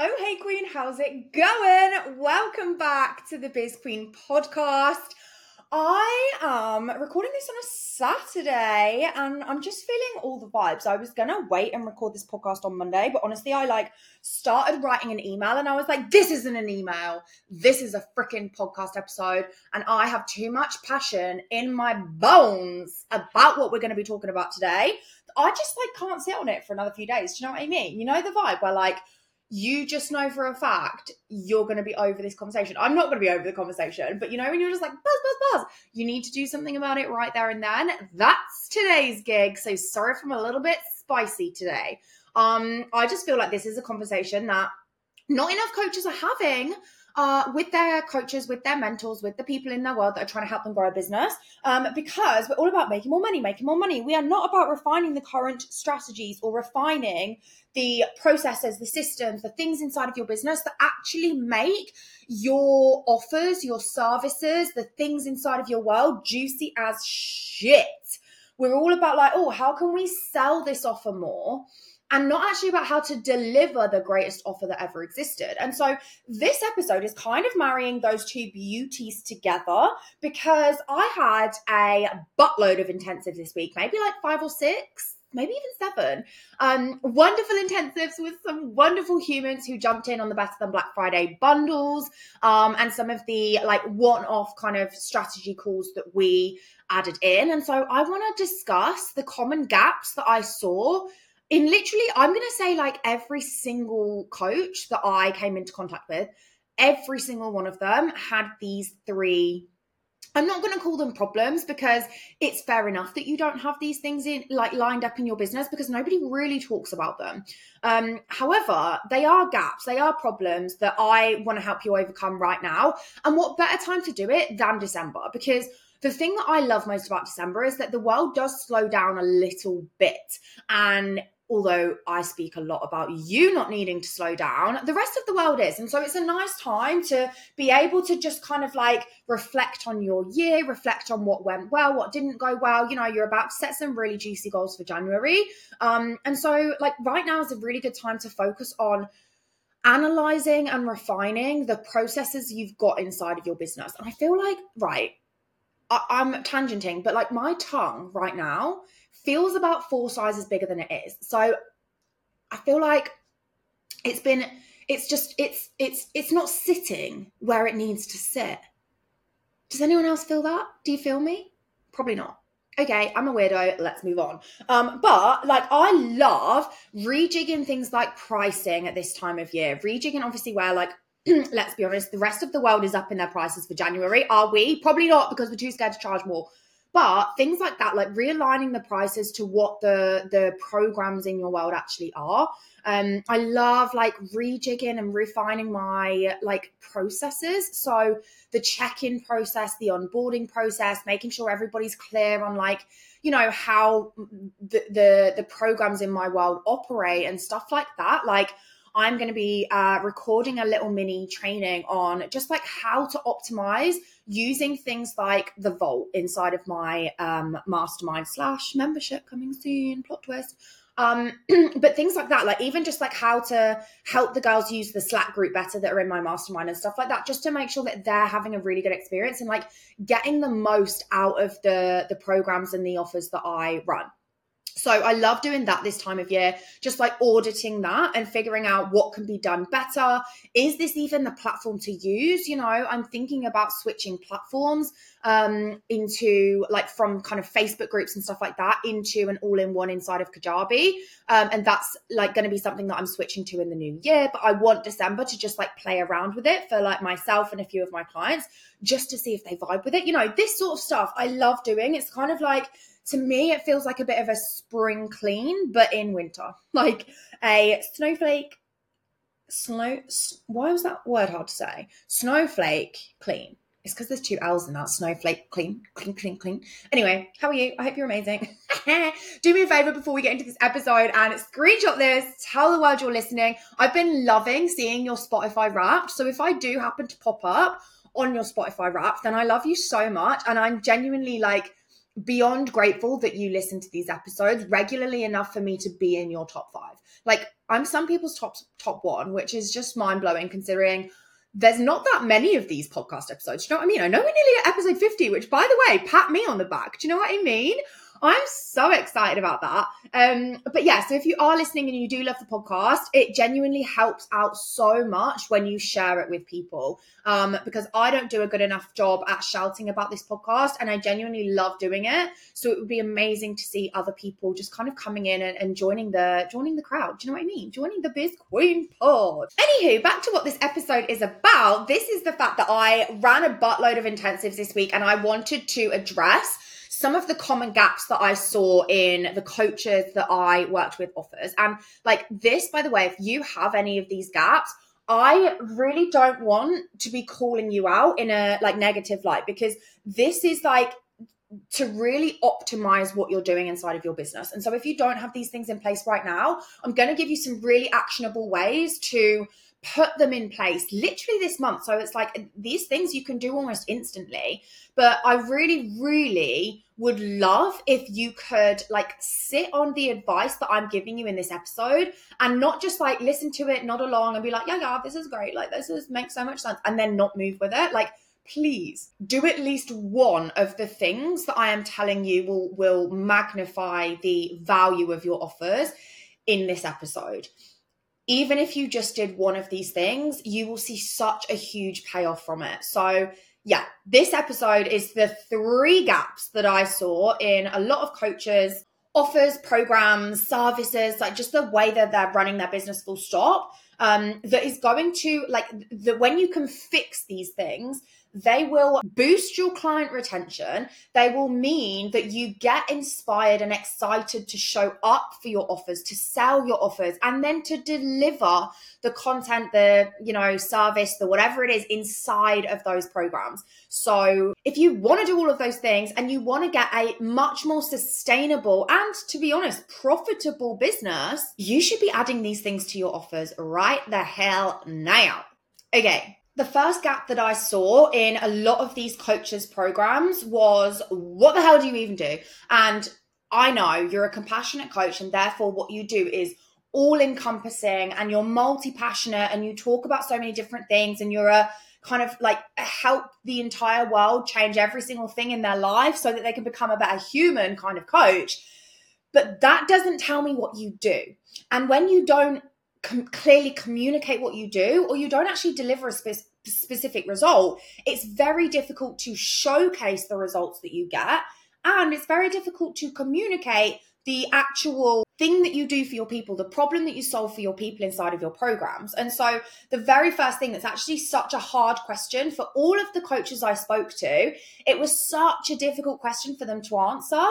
Oh, hey, Queen, how's it going? Welcome back to the Biz Queen podcast. I am recording this on a Saturday and I'm just feeling all the vibes. I was gonna wait and record this podcast on Monday, but honestly, I like started writing an email and I was like, this isn't an email. This is a freaking podcast episode. And I have too much passion in my bones about what we're gonna be talking about today. I just like can't sit on it for another few days. Do you know what I mean? You know the vibe where like you just know for a fact you're going to be over this conversation. I'm not going to be over the conversation, but you know, when you're just like buzz, buzz, buzz, you need to do something about it right there and then. That's today's gig. So sorry if I'm a little bit spicy today. Um, I just feel like this is a conversation that not enough coaches are having with their coaches, with their mentors, with the people in their world that are trying to help them grow a business. Um, because we're all about making more money, making more money. We are not about refining the current strategies or refining the processes, the systems, the things inside of your business that actually make your offers, your services, the things inside of your world juicy as shit. We're all about like, oh, how can we sell this offer more? And not actually about how to deliver the greatest offer that ever existed. And so this episode is kind of marrying those two beauties together because I had a buttload of intensives this week, maybe like five or six. Maybe even seven. Um, wonderful intensives with some wonderful humans who jumped in on the Better Than Black Friday bundles um, and some of the like one off kind of strategy calls that we added in. And so I want to discuss the common gaps that I saw in literally, I'm going to say like every single coach that I came into contact with, every single one of them had these three I'm not going to call them problems because it's fair enough that you don't have these things in like lined up in your business because nobody really talks about them. Um, however, they are gaps, they are problems that I want to help you overcome right now. And what better time to do it than December? Because the thing that I love most about December is that the world does slow down a little bit. And although I speak a lot about you not needing to slow down, the rest of the world is. And so it's a nice time to be able to just kind of like reflect on your year, reflect on what went well, what didn't go well. You know, you're about to set some really juicy goals for January. Um, and so, like, right now is a really good time to focus on analyzing and refining the processes you've got inside of your business. And I feel like, right, I- I'm tangenting, but like my tongue right now feels about four sizes bigger than it is. So I feel like it's been it's just it's it's it's not sitting where it needs to sit. Does anyone else feel that? Do you feel me? Probably not. Okay, I'm a weirdo. Let's move on. Um, but like I love rejigging things like pricing at this time of year. Rejigging obviously where like let's be honest, the rest of the world is up in their prices for January. Are we? Probably not because we're too scared to charge more. But things like that, like realigning the prices to what the the programs in your world actually are. Um, I love like rejigging and refining my like processes. So the check-in process, the onboarding process, making sure everybody's clear on like you know how the the, the programs in my world operate and stuff like that. Like I'm going to be uh, recording a little mini training on just like how to optimize using things like the vault inside of my um, mastermind slash membership coming soon, plot twist. Um, but things like that, like even just like how to help the girls use the Slack group better that are in my mastermind and stuff like that, just to make sure that they're having a really good experience and like getting the most out of the the programs and the offers that I run. So I love doing that this time of year, just like auditing that and figuring out what can be done better. Is this even the platform to use? You know, I'm thinking about switching platforms um, into like from kind of Facebook groups and stuff like that into an all in one inside of Kajabi. Um, and that's like going to be something that I'm switching to in the new year. But I want December to just like play around with it for like myself and a few of my clients just to see if they vibe with it. You know, this sort of stuff I love doing. It's kind of like, to me, it feels like a bit of a spring clean, but in winter, like a snowflake. Snow. Why was that word hard to say? Snowflake clean. It's because there's two L's in that. Snowflake clean, clean, clean, clean. Anyway, how are you? I hope you're amazing. Do me a favor before we get into this episode and screenshot this. Tell the world you're listening. I've been loving seeing your Spotify wrapped. So if I do happen to pop up on your Spotify wrapped, then I love you so much, and I'm genuinely like beyond grateful that you listen to these episodes regularly enough for me to be in your top five. Like I'm some people's top top one, which is just mind blowing considering there's not that many of these podcast episodes. Do you know what I mean? I know we're nearly at episode 50, which by the way, pat me on the back. Do you know what I mean? I'm so excited about that. Um, but yeah, so if you are listening and you do love the podcast, it genuinely helps out so much when you share it with people. Um, because I don't do a good enough job at shouting about this podcast, and I genuinely love doing it. So it would be amazing to see other people just kind of coming in and, and joining the joining the crowd. Do you know what I mean? Joining the Biz Queen pod. Anywho, back to what this episode is about. This is the fact that I ran a buttload of intensives this week, and I wanted to address some of the common gaps that I saw in the coaches that I worked with offers. And like this, by the way, if you have any of these gaps, I really don't want to be calling you out in a like negative light because this is like to really optimize what you're doing inside of your business. And so if you don't have these things in place right now, I'm going to give you some really actionable ways to put them in place literally this month. So it's like these things you can do almost instantly. But I really, really would love if you could like sit on the advice that I'm giving you in this episode and not just like listen to it, nod along and be like, yeah, yeah, this is great. Like this is makes so much sense. And then not move with it. Like please do at least one of the things that I am telling you will will magnify the value of your offers in this episode even if you just did one of these things, you will see such a huge payoff from it. So, yeah, this episode is the three gaps that I saw in a lot of coaches' offers, programs, services, like just the way that they're running their business full stop. Um, that is going to like the when you can fix these things, they will boost your client retention. They will mean that you get inspired and excited to show up for your offers, to sell your offers, and then to deliver the content, the, you know, service, the whatever it is inside of those programs. So if you want to do all of those things and you want to get a much more sustainable and to be honest, profitable business, you should be adding these things to your offers right the hell now. Okay, the first gap that I saw in a lot of these coaches programs was what the hell do you even do? And I know you're a compassionate coach, and therefore, what you do is all encompassing and you're multi passionate and you talk about so many different things, and you're a kind of like help the entire world change every single thing in their life so that they can become a better human kind of coach. But that doesn't tell me what you do. And when you don't com- clearly communicate what you do or you don't actually deliver a spe- specific result, it's very difficult to showcase the results that you get. And it's very difficult to communicate the actual thing that you do for your people, the problem that you solve for your people inside of your programs. And so, the very first thing that's actually such a hard question for all of the coaches I spoke to, it was such a difficult question for them to answer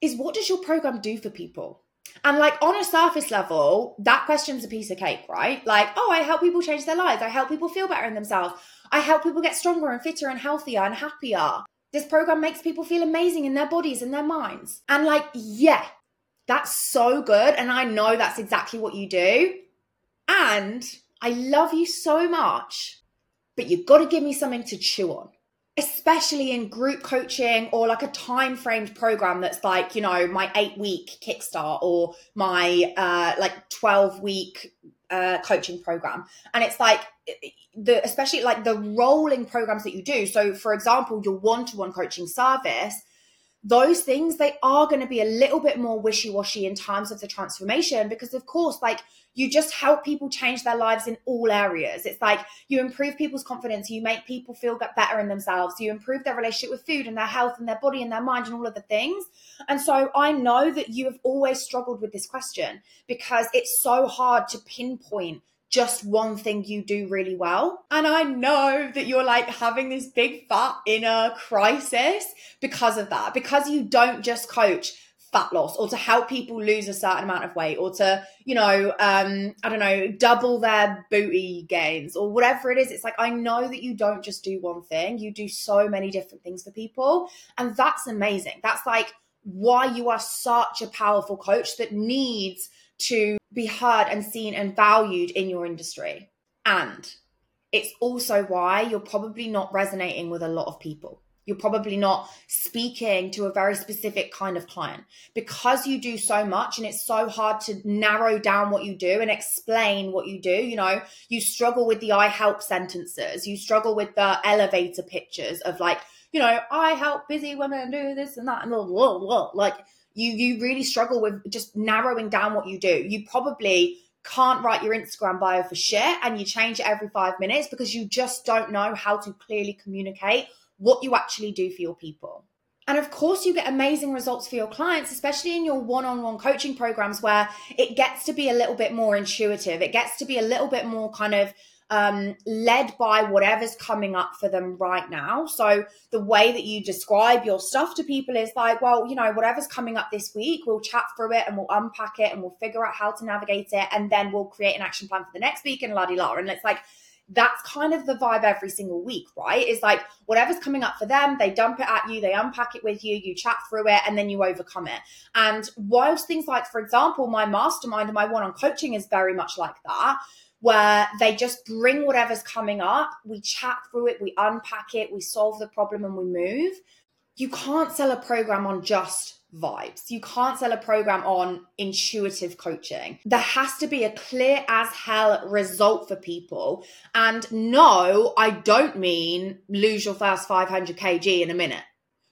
is what does your program do for people? And like on a surface level, that question's a piece of cake, right? Like, oh, I help people change their lives. I help people feel better in themselves. I help people get stronger and fitter and healthier and happier. This program makes people feel amazing in their bodies and their minds. And like, yeah, that's so good. And I know that's exactly what you do. And I love you so much, but you've got to give me something to chew on especially in group coaching or like a time framed program that's like you know my eight week kickstart or my uh like 12 week uh coaching program. And it's like the especially like the rolling programs that you do. So for example your one-to-one coaching service those things they are going to be a little bit more wishy-washy in terms of the transformation because of course like you just help people change their lives in all areas. It's like you improve people's confidence you make people feel better in themselves you improve their relationship with food and their health and their body and their mind and all of the things. And so i know that you have always struggled with this question because it's so hard to pinpoint just one thing you do really well. And I know that you're like having this big fat inner crisis because of that, because you don't just coach fat loss or to help people lose a certain amount of weight or to, you know, um, I don't know, double their booty gains or whatever it is. It's like, I know that you don't just do one thing, you do so many different things for people. And that's amazing. That's like why you are such a powerful coach that needs to be heard and seen and valued in your industry. And it's also why you're probably not resonating with a lot of people. You're probably not speaking to a very specific kind of client because you do so much and it's so hard to narrow down what you do and explain what you do. You know, you struggle with the I help sentences, you struggle with the elevator pictures of like, you know, I help busy women do this and that and blah, blah, blah. like you you really struggle with just narrowing down what you do. You probably can't write your Instagram bio for shit and you change it every five minutes because you just don't know how to clearly communicate what you actually do for your people. And of course, you get amazing results for your clients, especially in your one on one coaching programs where it gets to be a little bit more intuitive. It gets to be a little bit more kind of um, led by whatever's coming up for them right now. So the way that you describe your stuff to people is like, well, you know, whatever's coming up this week, we'll chat through it and we'll unpack it and we'll figure out how to navigate it. And then we'll create an action plan for the next week and la di la. And it's like, that's kind of the vibe every single week, right? Is like whatever's coming up for them, they dump it at you, they unpack it with you, you chat through it, and then you overcome it. And whilst things like, for example, my mastermind and my one on coaching is very much like that, where they just bring whatever's coming up, we chat through it, we unpack it, we solve the problem, and we move. You can't sell a program on just vibes. You can't sell a program on intuitive coaching. There has to be a clear as hell result for people. And no, I don't mean lose your first 500 kg in a minute.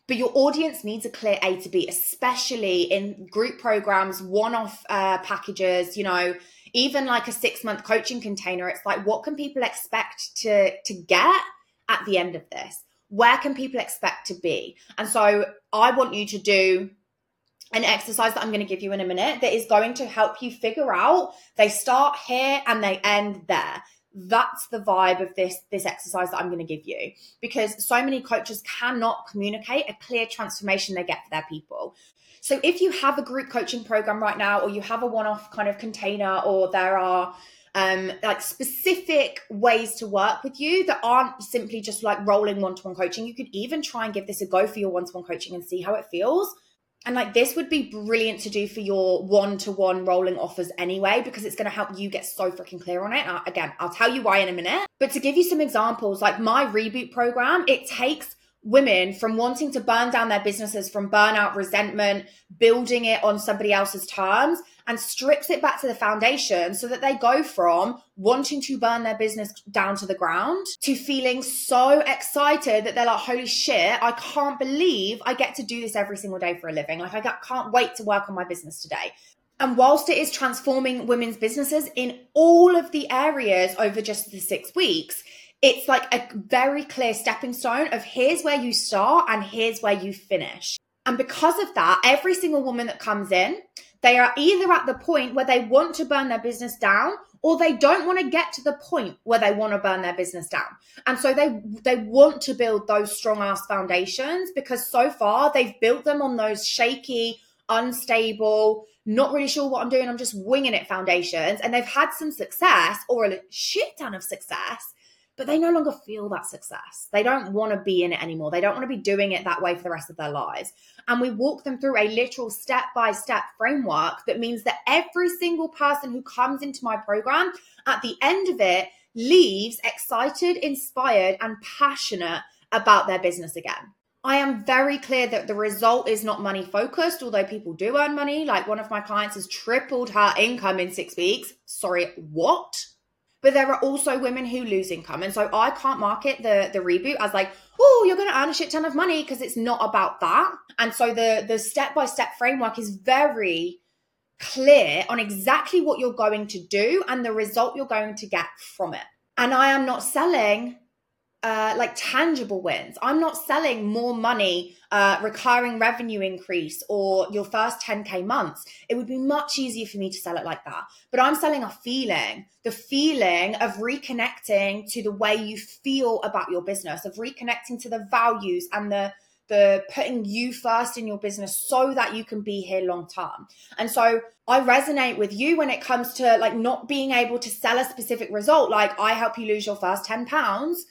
But your audience needs a clear A to B, especially in group programs, one off uh, packages, you know, even like a six month coaching container. It's like, what can people expect to, to get at the end of this? Where can people expect to be? And so I want you to do an exercise that I'm going to give you in a minute that is going to help you figure out they start here and they end there. That's the vibe of this this exercise that I'm going to give you because so many coaches cannot communicate a clear transformation they get for their people. So if you have a group coaching program right now or you have a one-off kind of container or there are um, like specific ways to work with you that aren't simply just like rolling one-to-one coaching, you could even try and give this a go for your one-to-one coaching and see how it feels and like this would be brilliant to do for your one to one rolling offers anyway, because it's going to help you get so freaking clear on it. And again, I'll tell you why in a minute. But to give you some examples, like my reboot program, it takes women from wanting to burn down their businesses from burnout, resentment, building it on somebody else's terms, and strips it back to the foundation so that they go from wanting to burn their business down to the ground to feeling so excited that they're like, holy shit, I can't believe I get to do this every single day for a living. Like, I can't wait to work on my business today. And whilst it is transforming women's businesses in all of the areas over just the six weeks, it's like a very clear stepping stone of here's where you start and here's where you finish. And because of that, every single woman that comes in, they are either at the point where they want to burn their business down or they don't want to get to the point where they want to burn their business down. And so they they want to build those strong ass foundations because so far they've built them on those shaky, unstable, not really sure what I'm doing, I'm just winging it foundations and they've had some success or a shit ton of success but they no longer feel that success. They don't want to be in it anymore. They don't want to be doing it that way for the rest of their lives. And we walk them through a literal step by step framework that means that every single person who comes into my program at the end of it leaves excited, inspired, and passionate about their business again. I am very clear that the result is not money focused, although people do earn money. Like one of my clients has tripled her income in six weeks. Sorry, what? But there are also women who lose income. And so I can't market the the reboot as like, oh, you're going to earn a shit ton of money because it's not about that. And so the the step by step framework is very clear on exactly what you're going to do and the result you're going to get from it. And I am not selling uh, like tangible wins. I'm not selling more money, uh, recurring revenue increase, or your first 10K months. It would be much easier for me to sell it like that. But I'm selling a feeling the feeling of reconnecting to the way you feel about your business, of reconnecting to the values and the the putting you first in your business so that you can be here long term. And so I resonate with you when it comes to like not being able to sell a specific result. Like I help you lose your first 10 pounds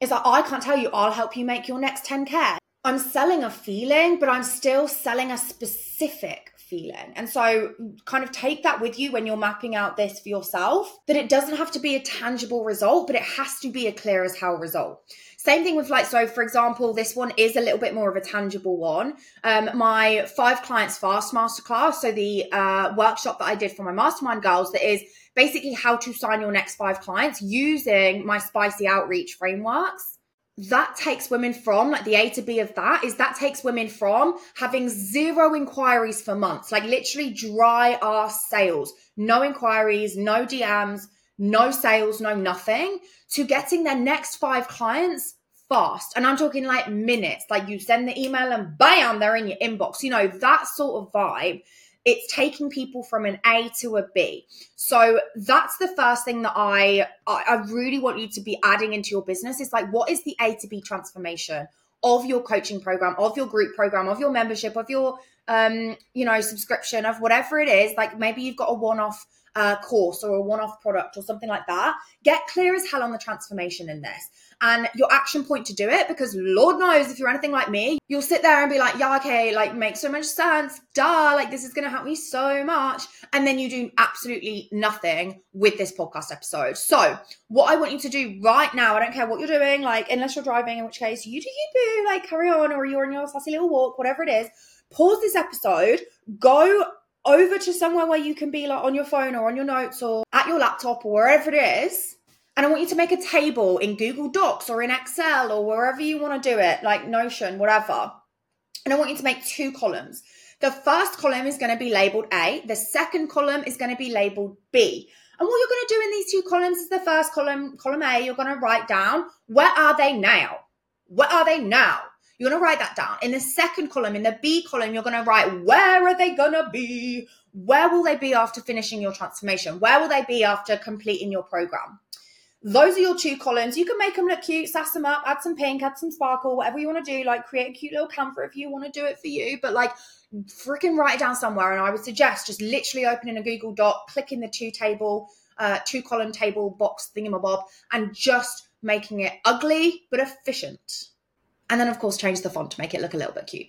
is that I can't tell you, I'll help you make your next 10K. I'm selling a feeling, but I'm still selling a specific feeling. And so, kind of take that with you when you're mapping out this for yourself that it doesn't have to be a tangible result, but it has to be a clear as hell result. Same thing with like, so for example, this one is a little bit more of a tangible one. Um, my five clients fast masterclass, so the uh, workshop that I did for my mastermind girls, that is basically how to sign your next five clients using my spicy outreach frameworks. That takes women from like the A to B of that is that takes women from having zero inquiries for months, like literally dry ass sales, no inquiries, no DMs, no sales, no nothing, to getting their next five clients fast. And I'm talking like minutes, like you send the email and bam, they're in your inbox. You know, that sort of vibe. It's taking people from an A to a B. So that's the first thing that I I really want you to be adding into your business. Is like what is the A to B transformation of your coaching program, of your group program, of your membership, of your um, you know, subscription, of whatever it is. Like maybe you've got a one-off uh, course or a one off product or something like that, get clear as hell on the transformation in this and your action point to do it because Lord knows if you're anything like me, you'll sit there and be like, yeah, okay, like makes so much sense. Duh, like this is going to help me so much. And then you do absolutely nothing with this podcast episode. So, what I want you to do right now, I don't care what you're doing, like, unless you're driving, in which case you do you boo, like carry on, or you're on your sassy little walk, whatever it is. Pause this episode, go over to somewhere where you can be like on your phone or on your notes or at your laptop or wherever it is. And I want you to make a table in Google Docs or in Excel or wherever you want to do it, like Notion, whatever. And I want you to make two columns. The first column is going to be labeled A, the second column is going to be labeled B. And what you're going to do in these two columns is the first column, column A, you're going to write down where are they now? Where are they now? You're going to write that down. In the second column, in the B column, you're going to write where are they going to be? Where will they be after finishing your transformation? Where will they be after completing your program? Those are your two columns. You can make them look cute, sass them up, add some pink, add some sparkle, whatever you want to do. Like create a cute little camper if you want to do it for you. But like freaking write it down somewhere. And I would suggest just literally opening a Google Doc, clicking the two table, uh, two column table box thingamabob, and just making it ugly but efficient. And then, of course, change the font to make it look a little bit cute.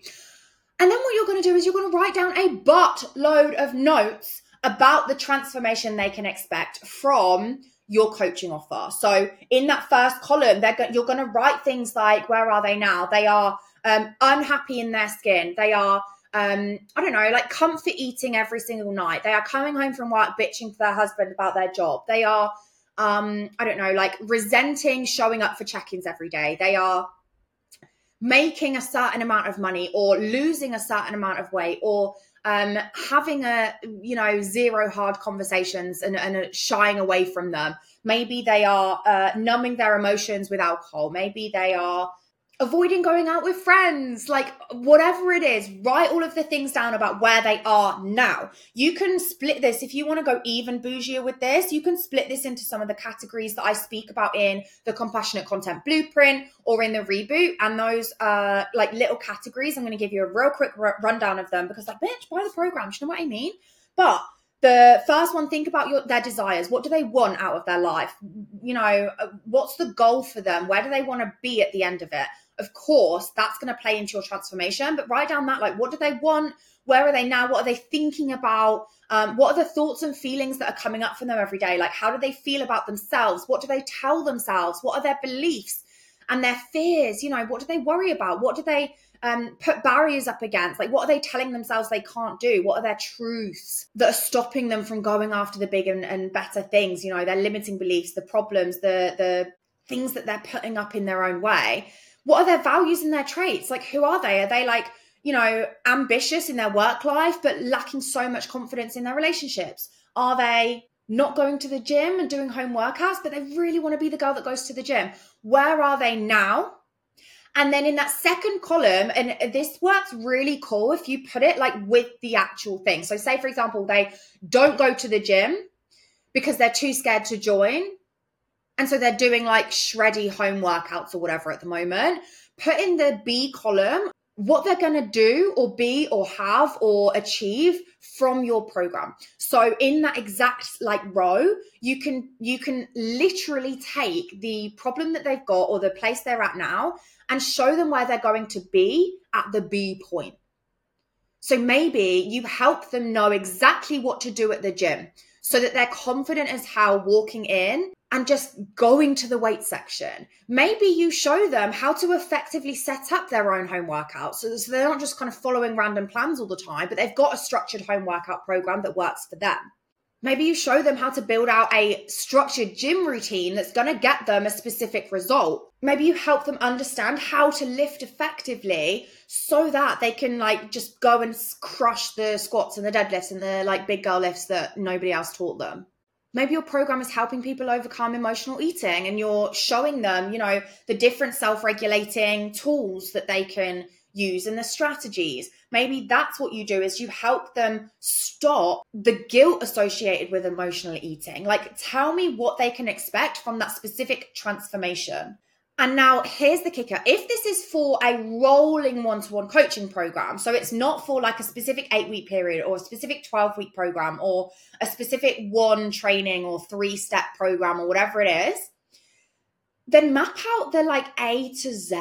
And then what you're going to do is you're going to write down a butt load of notes about the transformation they can expect from your coaching offer. So in that first column, they're go- you're going to write things like, where are they now? They are um, unhappy in their skin. They are, um, I don't know, like comfort eating every single night. They are coming home from work bitching to their husband about their job. They are, um, I don't know, like resenting showing up for check-ins every day. They are making a certain amount of money or losing a certain amount of weight or um, having a you know zero hard conversations and, and shying away from them. Maybe they are uh, numbing their emotions with alcohol. Maybe they are avoiding going out with friends, like whatever it is, write all of the things down about where they are now. You can split this if you want to go even bougier with this. You can split this into some of the categories that I speak about in the compassionate content blueprint or in the reboot. And those uh like little categories, I'm going to give you a real quick r- rundown of them because, like, bitch, buy the program. You know what I mean? But the first one think about your their desires what do they want out of their life you know uh, what's the goal for them where do they want to be at the end of it of course, that's going to play into your transformation. But write down that, like, what do they want? Where are they now? What are they thinking about? Um, what are the thoughts and feelings that are coming up for them every day? Like, how do they feel about themselves? What do they tell themselves? What are their beliefs and their fears? You know, what do they worry about? What do they um, put barriers up against? Like, what are they telling themselves they can't do? What are their truths that are stopping them from going after the big and, and better things? You know, their limiting beliefs, the problems, the the things that they're putting up in their own way what are their values and their traits? Like, who are they? Are they like, you know, ambitious in their work life, but lacking so much confidence in their relationships? Are they not going to the gym and doing home workouts, but they really want to be the girl that goes to the gym? Where are they now? And then in that second column, and this works really cool if you put it like with the actual thing. So, say for example, they don't go to the gym because they're too scared to join. And so they're doing like shreddy home workouts or whatever at the moment. Put in the B column what they're going to do or be or have or achieve from your program so in that exact like row you can you can literally take the problem that they've got or the place they're at now and show them where they're going to be at the b point so maybe you help them know exactly what to do at the gym so that they're confident as how walking in and just going to the weight section. Maybe you show them how to effectively set up their own home workouts so, so they're not just kind of following random plans all the time, but they've got a structured home workout program that works for them. Maybe you show them how to build out a structured gym routine that's going to get them a specific result. Maybe you help them understand how to lift effectively so that they can like just go and crush the squats and the deadlifts and the like big girl lifts that nobody else taught them. Maybe your program is helping people overcome emotional eating and you're showing them, you know, the different self regulating tools that they can use and the strategies. Maybe that's what you do is you help them stop the guilt associated with emotional eating. Like tell me what they can expect from that specific transformation. And now here's the kicker. If this is for a rolling one-to-one coaching program, so it's not for like a specific 8-week period or a specific 12-week program or a specific one training or three-step program or whatever it is, then map out the like A to Z.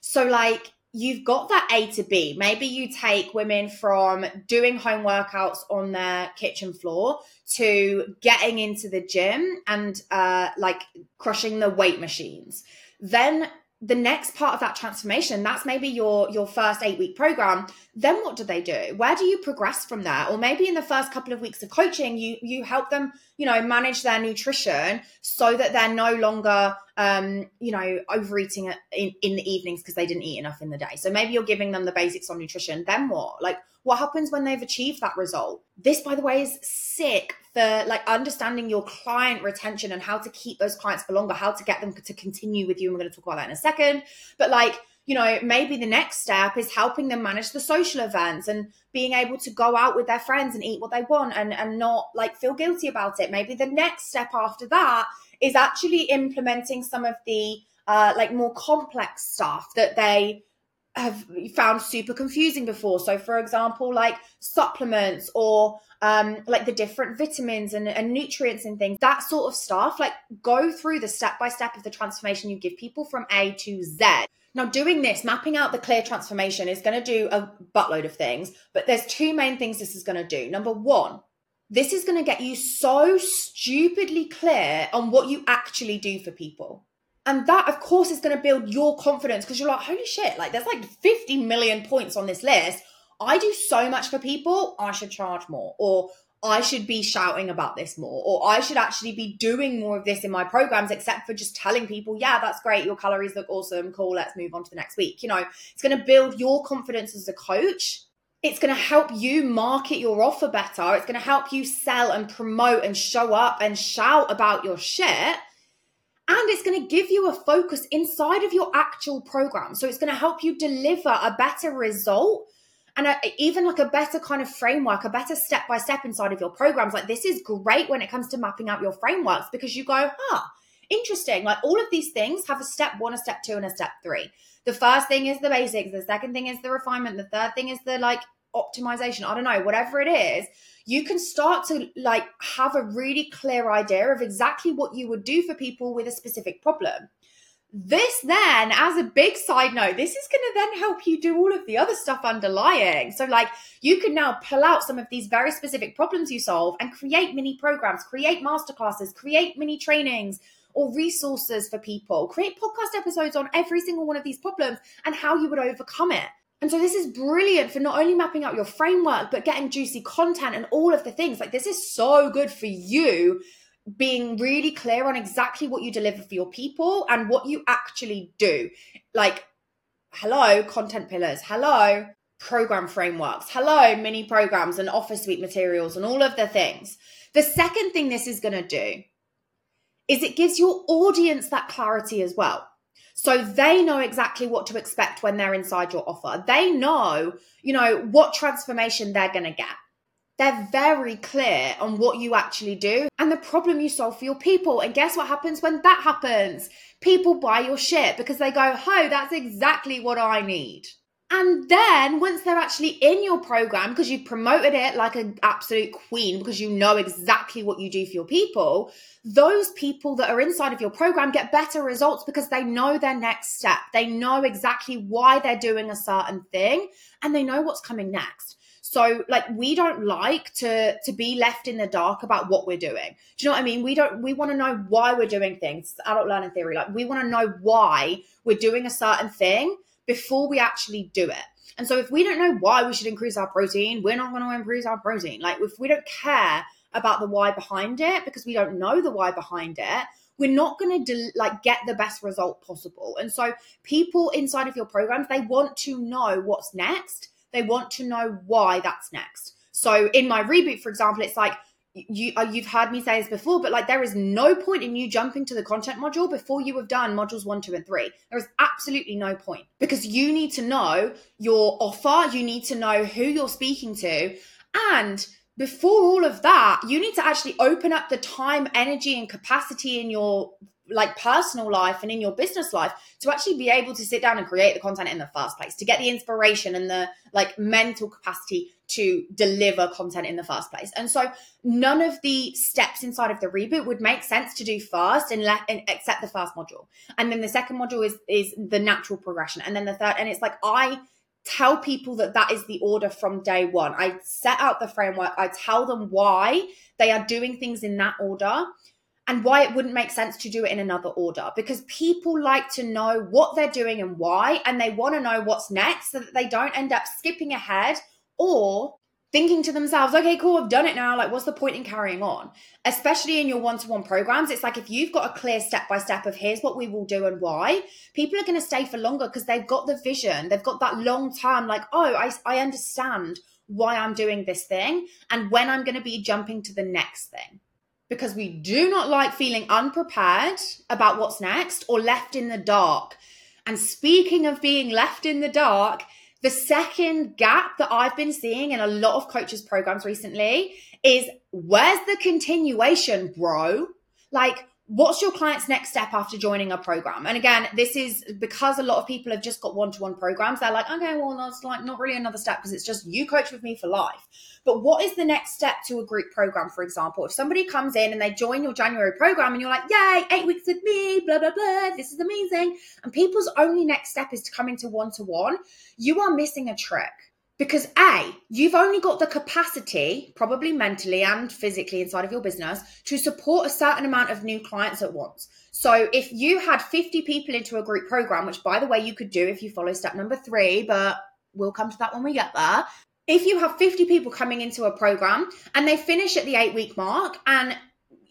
So like you've got that A to B. Maybe you take women from doing home workouts on their kitchen floor to getting into the gym and uh, like crushing the weight machines. Then the next part of that transformation that's maybe your your first 8 week program then what do they do? Where do you progress from there? Or maybe in the first couple of weeks of coaching you you help them you know manage their nutrition so that they're no longer um you know overeating in, in the evenings because they didn't eat enough in the day. So maybe you're giving them the basics on nutrition then what? Like what happens when they've achieved that result? This by the way is sick for like understanding your client retention and how to keep those clients for longer how to get them to continue with you and we're going to talk about that in a second but like you know, maybe the next step is helping them manage the social events and being able to go out with their friends and eat what they want and, and not like feel guilty about it. Maybe the next step after that is actually implementing some of the uh, like more complex stuff that they have found super confusing before. So, for example, like supplements or um, like the different vitamins and, and nutrients and things, that sort of stuff. Like, go through the step by step of the transformation you give people from A to Z. Now, doing this, mapping out the clear transformation is going to do a buttload of things, but there's two main things this is going to do. Number one, this is going to get you so stupidly clear on what you actually do for people. And that, of course, is going to build your confidence because you're like, holy shit, like there's like 50 million points on this list. I do so much for people, I should charge more. Or I should be shouting about this more, or I should actually be doing more of this in my programs, except for just telling people, yeah, that's great. Your calories look awesome. Cool. Let's move on to the next week. You know, it's going to build your confidence as a coach. It's going to help you market your offer better. It's going to help you sell and promote and show up and shout about your shit. And it's going to give you a focus inside of your actual program. So it's going to help you deliver a better result and a, even like a better kind of framework, a better step by step inside of your programs. Like this is great when it comes to mapping out your frameworks because you go, huh, interesting. Like all of these things have a step one, a step two, and a step three. The first thing is the basics. The second thing is the refinement. The third thing is the like optimization. I don't know, whatever it is, you can start to like have a really clear idea of exactly what you would do for people with a specific problem. This then, as a big side note, this is going to then help you do all of the other stuff underlying. So, like, you can now pull out some of these very specific problems you solve and create mini programs, create masterclasses, create mini trainings or resources for people, create podcast episodes on every single one of these problems and how you would overcome it. And so this is brilliant for not only mapping out your framework, but getting juicy content and all of the things. Like, this is so good for you being really clear on exactly what you deliver for your people and what you actually do. Like, hello, content pillars, hello, program frameworks, hello, mini programs and office suite materials and all of the things. The second thing this is going to do is it gives your audience that clarity as well. So they know exactly what to expect when they're inside your offer. They know, you know, what transformation they're going to get. They're very clear on what you actually do and the problem you solve for your people. And guess what happens when that happens? People buy your shit because they go, oh, that's exactly what I need. And then once they're actually in your program, because you've promoted it like an absolute queen, because you know exactly what you do for your people, those people that are inside of your program get better results because they know their next step. They know exactly why they're doing a certain thing and they know what's coming next. So like we don't like to to be left in the dark about what we're doing. Do you know what I mean? We don't we want to know why we're doing things. Adult learning theory. Like we want to know why we're doing a certain thing before we actually do it. And so if we don't know why we should increase our protein, we're not going to increase our protein. Like if we don't care about the why behind it because we don't know the why behind it, we're not going to like get the best result possible. And so people inside of your programs, they want to know what's next. They want to know why that's next. So in my reboot, for example, it's like you uh, you've heard me say this before, but like there is no point in you jumping to the content module before you have done modules one, two, and three. There is absolutely no point because you need to know your offer, you need to know who you're speaking to, and before all of that, you need to actually open up the time, energy, and capacity in your like personal life and in your business life to actually be able to sit down and create the content in the first place to get the inspiration and the like mental capacity to deliver content in the first place. And so none of the steps inside of the reboot would make sense to do first and let and accept the first module. And then the second module is is the natural progression. And then the third and it's like i tell people that that is the order from day one. I set out the framework, I tell them why they are doing things in that order and why it wouldn't make sense to do it in another order because people like to know what they're doing and why and they want to know what's next so that they don't end up skipping ahead or thinking to themselves, okay, cool, I've done it now. Like, what's the point in carrying on? Especially in your one to one programs, it's like if you've got a clear step by step of here's what we will do and why, people are going to stay for longer because they've got the vision. They've got that long term, like, oh, I, I understand why I'm doing this thing and when I'm going to be jumping to the next thing. Because we do not like feeling unprepared about what's next or left in the dark. And speaking of being left in the dark, the second gap that I've been seeing in a lot of coaches programs recently is where's the continuation, bro? Like, what's your client's next step after joining a program? And again, this is because a lot of people have just got one to one programs. They're like, okay, well, that's like not really another step because it's just you coach with me for life. But what is the next step to a group program, for example? If somebody comes in and they join your January program and you're like, yay, eight weeks with me, blah, blah, blah, this is amazing. And people's only next step is to come into one to one, you are missing a trick because A, you've only got the capacity, probably mentally and physically inside of your business, to support a certain amount of new clients at once. So if you had 50 people into a group program, which by the way, you could do if you follow step number three, but we'll come to that when we get there. If you have 50 people coming into a program and they finish at the eight week mark and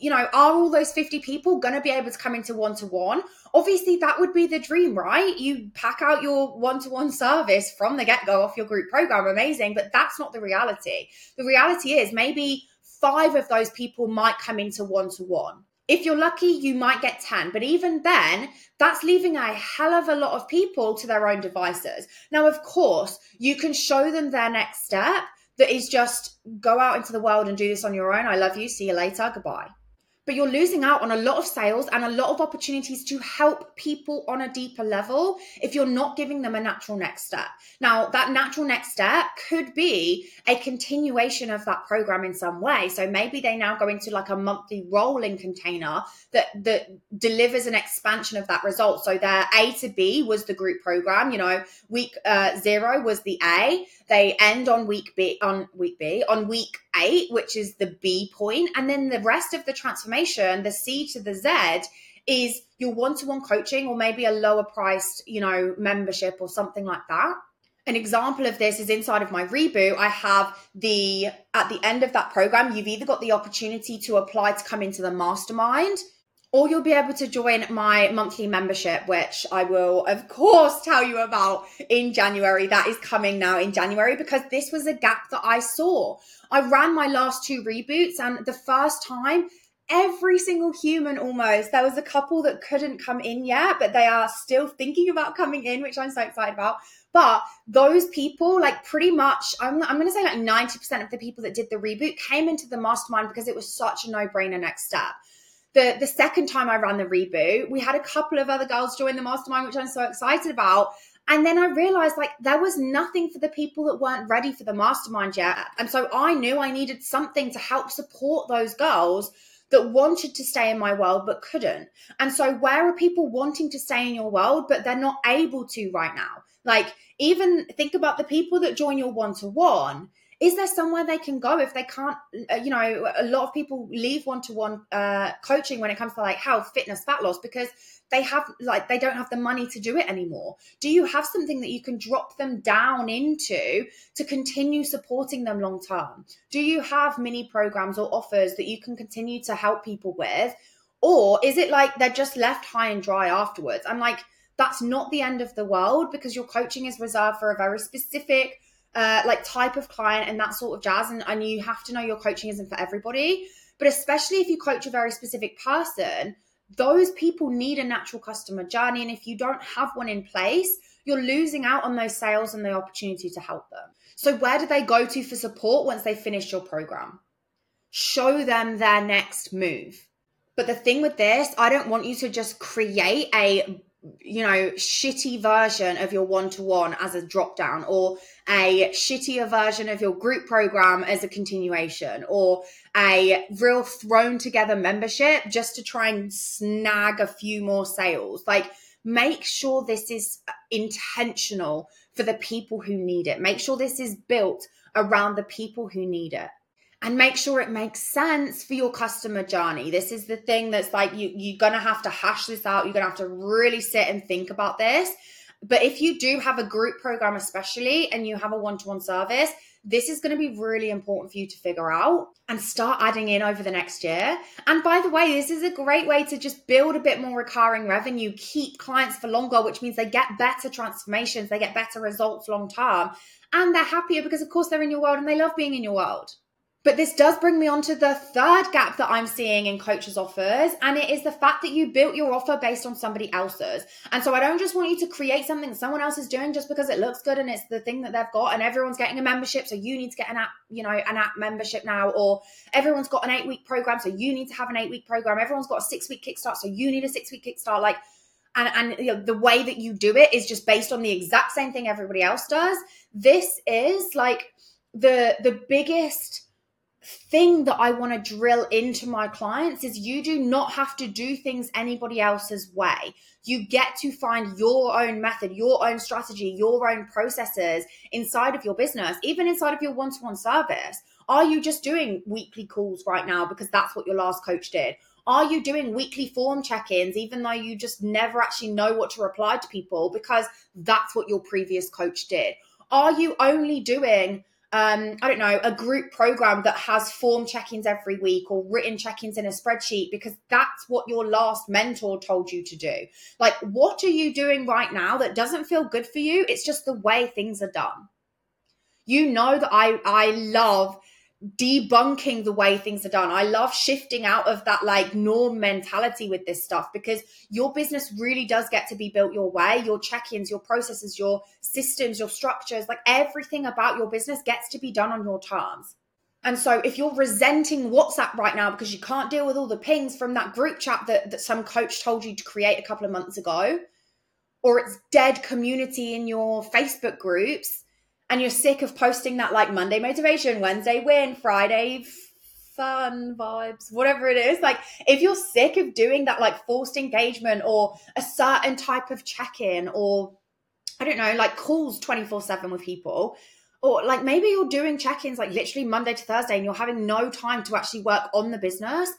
you know, are all those 50 people going to be able to come into one to one? Obviously, that would be the dream, right? You pack out your one to one service from the get go off your group program, amazing, but that's not the reality. The reality is maybe five of those people might come into one to one. If you're lucky, you might get 10, but even then, that's leaving a hell of a lot of people to their own devices. Now, of course, you can show them their next step that is just go out into the world and do this on your own. I love you. See you later. Goodbye but you're losing out on a lot of sales and a lot of opportunities to help people on a deeper level if you're not giving them a natural next step. Now, that natural next step could be a continuation of that program in some way. So maybe they now go into like a monthly rolling container that that delivers an expansion of that result. So their A to B was the group program, you know, week uh, 0 was the A, they end on week B on week B on week 8, which is the B point, and then the rest of the transformation transformation, the C to the Z is your one-to-one coaching or maybe a lower priced, you know, membership or something like that. An example of this is inside of my reboot. I have the, at the end of that program, you've either got the opportunity to apply to come into the mastermind or you'll be able to join my monthly membership, which I will, of course, tell you about in January. That is coming now in January because this was a gap that I saw. I ran my last two reboots, and the first time every single human almost. There was a couple that couldn't come in yet, but they are still thinking about coming in, which I'm so excited about. But those people, like pretty much, I'm, I'm going to say like 90% of the people that did the reboot came into the mastermind because it was such a no brainer next step. The, the second time I ran the reboot, we had a couple of other girls join the mastermind, which I'm so excited about. And then I realized like there was nothing for the people that weren't ready for the mastermind yet. And so I knew I needed something to help support those girls that wanted to stay in my world but couldn't. And so, where are people wanting to stay in your world but they're not able to right now? Like, even think about the people that join your one to one. Is there somewhere they can go if they can't uh, you know a lot of people leave one-to-one uh, coaching when it comes to like health fitness fat loss because they have like they don't have the money to do it anymore. Do you have something that you can drop them down into to continue supporting them long term? Do you have mini programs or offers that you can continue to help people with? Or is it like they're just left high and dry afterwards? I'm like that's not the end of the world because your coaching is reserved for a very specific uh, like type of client and that sort of jazz and, and you have to know your coaching isn't for everybody but especially if you coach a very specific person those people need a natural customer journey. And if you don't have one in place, you're losing out on those sales and the opportunity to help them. So, where do they go to for support once they finish your program? Show them their next move. But the thing with this, I don't want you to just create a you know, shitty version of your one to one as a drop down, or a shittier version of your group program as a continuation, or a real thrown together membership just to try and snag a few more sales. Like, make sure this is intentional for the people who need it. Make sure this is built around the people who need it and make sure it makes sense for your customer journey. This is the thing that's like you you're going to have to hash this out. You're going to have to really sit and think about this. But if you do have a group program especially and you have a one-to-one service, this is going to be really important for you to figure out and start adding in over the next year. And by the way, this is a great way to just build a bit more recurring revenue, keep clients for longer, which means they get better transformations, they get better results long term, and they're happier because, of course, they're in your world and they love being in your world. But this does bring me on to the third gap that I'm seeing in coaches' offers, and it is the fact that you built your offer based on somebody else's. And so I don't just want you to create something someone else is doing just because it looks good and it's the thing that they've got, and everyone's getting a membership, so you need to get an app, you know, an app membership now, or everyone's got an eight week program, so you need to have an eight week program. Everyone's got a six week kickstart, so you need a six week kickstart. Like, and and you know, the way that you do it is just based on the exact same thing everybody else does. This is like the the biggest thing that I want to drill into my clients is you do not have to do things anybody else's way. You get to find your own method, your own strategy, your own processes inside of your business, even inside of your one to one service. Are you just doing weekly calls right now because that's what your last coach did? Are you doing weekly form check ins, even though you just never actually know what to reply to people because that's what your previous coach did? Are you only doing um, I don't know, a group program that has form check ins every week or written check ins in a spreadsheet because that's what your last mentor told you to do. Like, what are you doing right now that doesn't feel good for you? It's just the way things are done. You know that I I love debunking the way things are done. I love shifting out of that like norm mentality with this stuff because your business really does get to be built your way. Your check ins, your processes, your systems, your structures, like everything about your business gets to be done on your terms. And so if you're resenting WhatsApp right now because you can't deal with all the pings from that group chat that, that some coach told you to create a couple of months ago, or it's dead community in your Facebook groups, and you're sick of posting that like Monday motivation, Wednesday win, Friday fun vibes, whatever it is. Like, if you're sick of doing that, like forced engagement or a certain type of check in, or I don't know, like calls 24 7 with people, or like maybe you're doing check ins like literally Monday to Thursday and you're having no time to actually work on the business.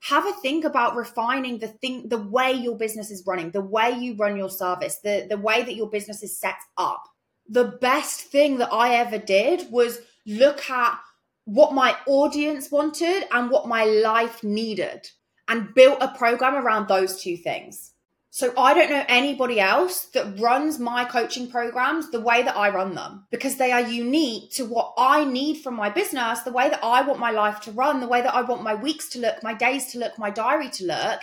Have a think about refining the thing, the way your business is running, the way you run your service, the, the way that your business is set up the best thing that I ever did was look at what my audience wanted and what my life needed and built a program around those two things. So I don't know anybody else that runs my coaching programs the way that I run them because they are unique to what I need from my business, the way that I want my life to run, the way that I want my weeks to look, my days to look, my diary to look.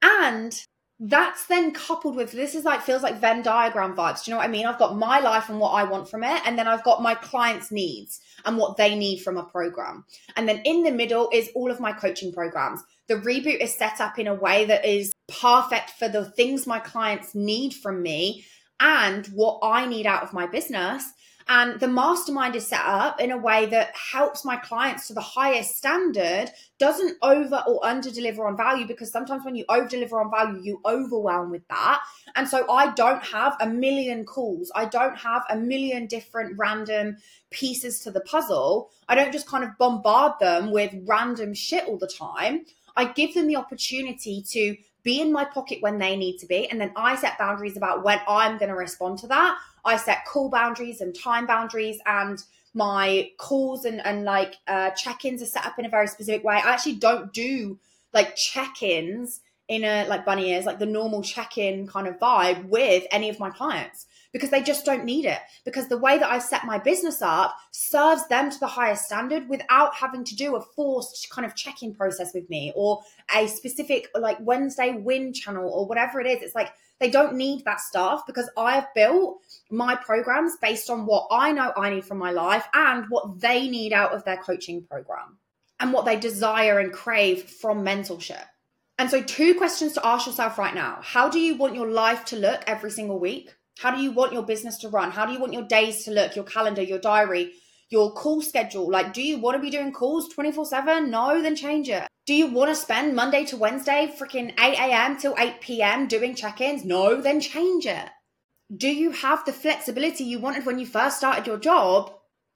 And that's then coupled with this is like feels like Venn diagram vibes. Do you know what I mean? I've got my life and what I want from it, and then I've got my clients' needs and what they need from a program. And then in the middle is all of my coaching programs. The reboot is set up in a way that is perfect for the things my clients need from me and what I need out of my business. And the mastermind is set up in a way that helps my clients to the highest standard, doesn't over or under deliver on value because sometimes when you over deliver on value, you overwhelm with that. And so I don't have a million calls, I don't have a million different random pieces to the puzzle. I don't just kind of bombard them with random shit all the time. I give them the opportunity to be in my pocket when they need to be. And then I set boundaries about when I'm going to respond to that. I set call boundaries and time boundaries and my calls and, and like uh, check-ins are set up in a very specific way. I actually don't do like check-ins in a like bunny ears, like the normal check-in kind of vibe with any of my clients because they just don't need it. Because the way that I've set my business up serves them to the highest standard without having to do a forced kind of check in process with me or a specific like Wednesday win channel or whatever it is. It's like they don't need that stuff because I have built my programs based on what I know I need from my life and what they need out of their coaching program and what they desire and crave from mentorship. And so, two questions to ask yourself right now How do you want your life to look every single week? How do you want your business to run? How do you want your days to look, your calendar, your diary, your call schedule? Like, do you want to be doing calls 24 7? No, then change it. Do you want to spend Monday to Wednesday, freaking 8 a.m. till 8 p.m. doing check ins? No, then change it. Do you have the flexibility you wanted when you first started your job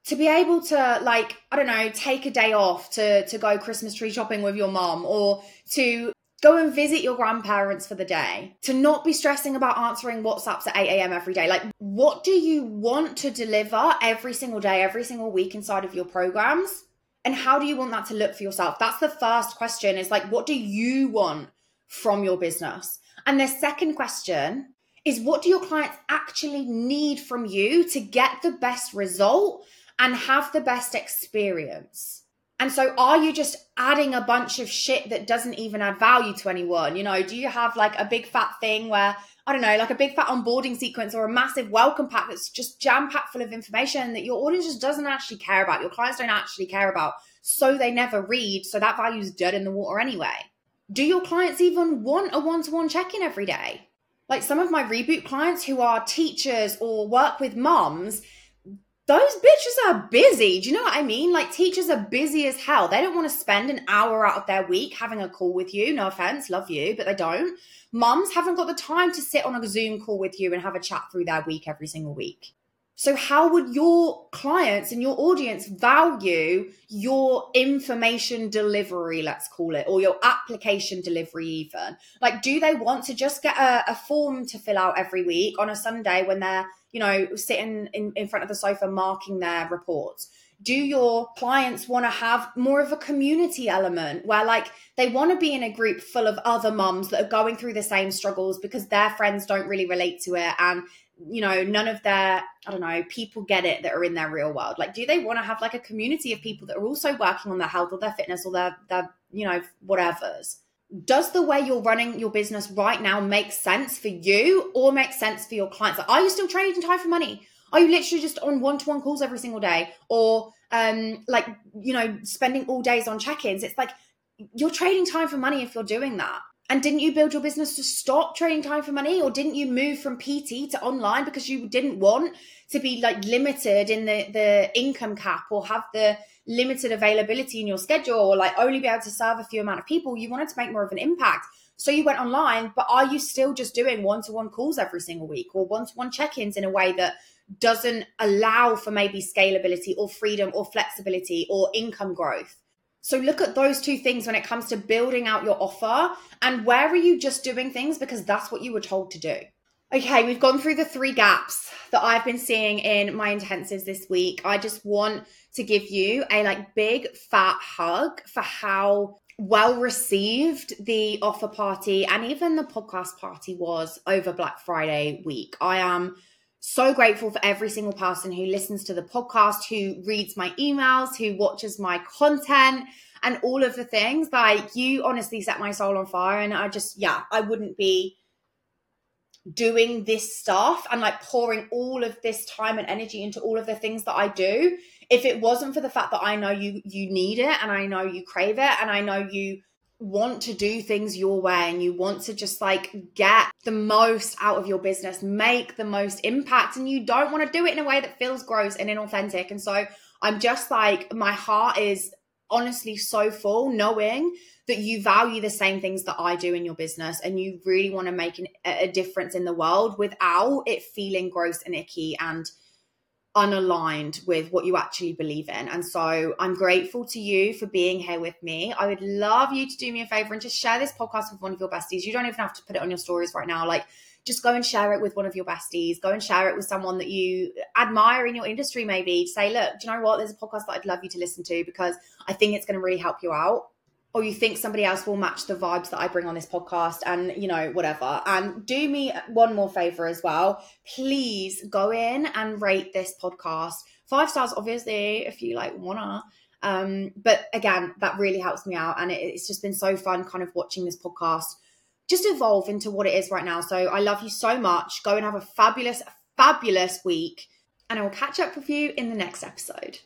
to be able to like i don't know take a day off to to go christmas tree shopping with your mom or to Go and visit your grandparents for the day. To not be stressing about answering WhatsApps at 8 a.m. every day. Like, what do you want to deliver every single day, every single week inside of your programs? And how do you want that to look for yourself? That's the first question is like, what do you want from your business? And the second question is, what do your clients actually need from you to get the best result and have the best experience? And so are you just adding a bunch of shit that doesn't even add value to anyone? You know, do you have like a big fat thing where, I don't know, like a big fat onboarding sequence or a massive welcome pack that's just jam packed full of information that your audience just doesn't actually care about, your clients don't actually care about, so they never read. So that value's dead in the water anyway. Do your clients even want a one to one check in every day? Like some of my reboot clients who are teachers or work with moms, those bitches are busy. Do you know what I mean? Like teachers are busy as hell. They don't want to spend an hour out of their week having a call with you. No offense, love you, but they don't. Mums haven't got the time to sit on a Zoom call with you and have a chat through their week every single week. So, how would your clients and your audience value your information delivery, let's call it, or your application delivery, even? Like, do they want to just get a, a form to fill out every week on a Sunday when they're you know, sitting in, in front of the sofa marking their reports? Do your clients want to have more of a community element where, like, they want to be in a group full of other mums that are going through the same struggles because their friends don't really relate to it and you know none of their i don't know people get it that are in their real world like do they want to have like a community of people that are also working on their health or their fitness or their their you know whatever's does the way you're running your business right now make sense for you or make sense for your clients? Like, are you still trading time for money? Are you literally just on one-to-one calls every single day? Or um like, you know, spending all days on check-ins? It's like you're trading time for money if you're doing that. And didn't you build your business to stop trading time for money? Or didn't you move from PT to online because you didn't want to be like limited in the, the income cap or have the limited availability in your schedule or like only be able to serve a few amount of people? You wanted to make more of an impact. So you went online, but are you still just doing one to one calls every single week or one to one check ins in a way that doesn't allow for maybe scalability or freedom or flexibility or income growth? So look at those two things when it comes to building out your offer and where are you just doing things because that's what you were told to do. Okay, we've gone through the three gaps that I've been seeing in my intensives this week. I just want to give you a like big fat hug for how well received the offer party and even the podcast party was over Black Friday week. I am so grateful for every single person who listens to the podcast, who reads my emails, who watches my content, and all of the things. Like, you honestly set my soul on fire. And I just, yeah, I wouldn't be doing this stuff and like pouring all of this time and energy into all of the things that I do if it wasn't for the fact that I know you you need it and I know you crave it and I know you want to do things your way and you want to just like get the most out of your business, make the most impact, and you don't want to do it in a way that feels gross and inauthentic. And so I'm just like, my heart is honestly so full knowing that you value the same things that I do in your business and you really want to make an, a difference in the world without it feeling gross and icky and unaligned with what you actually believe in. And so I'm grateful to you for being here with me. I would love you to do me a favor and just share this podcast with one of your besties. You don't even have to put it on your stories right now. Like, just go and share it with one of your besties. Go and share it with someone that you admire in your industry, maybe. Say, look, do you know what? There's a podcast that I'd love you to listen to because I think it's going to really help you out or you think somebody else will match the vibes that I bring on this podcast and you know whatever. And do me one more favor as well. Please go in and rate this podcast. Five stars obviously if you like wanna. Um but again that really helps me out and it, it's just been so fun kind of watching this podcast just evolve into what it is right now. So I love you so much. Go and have a fabulous fabulous week and I will catch up with you in the next episode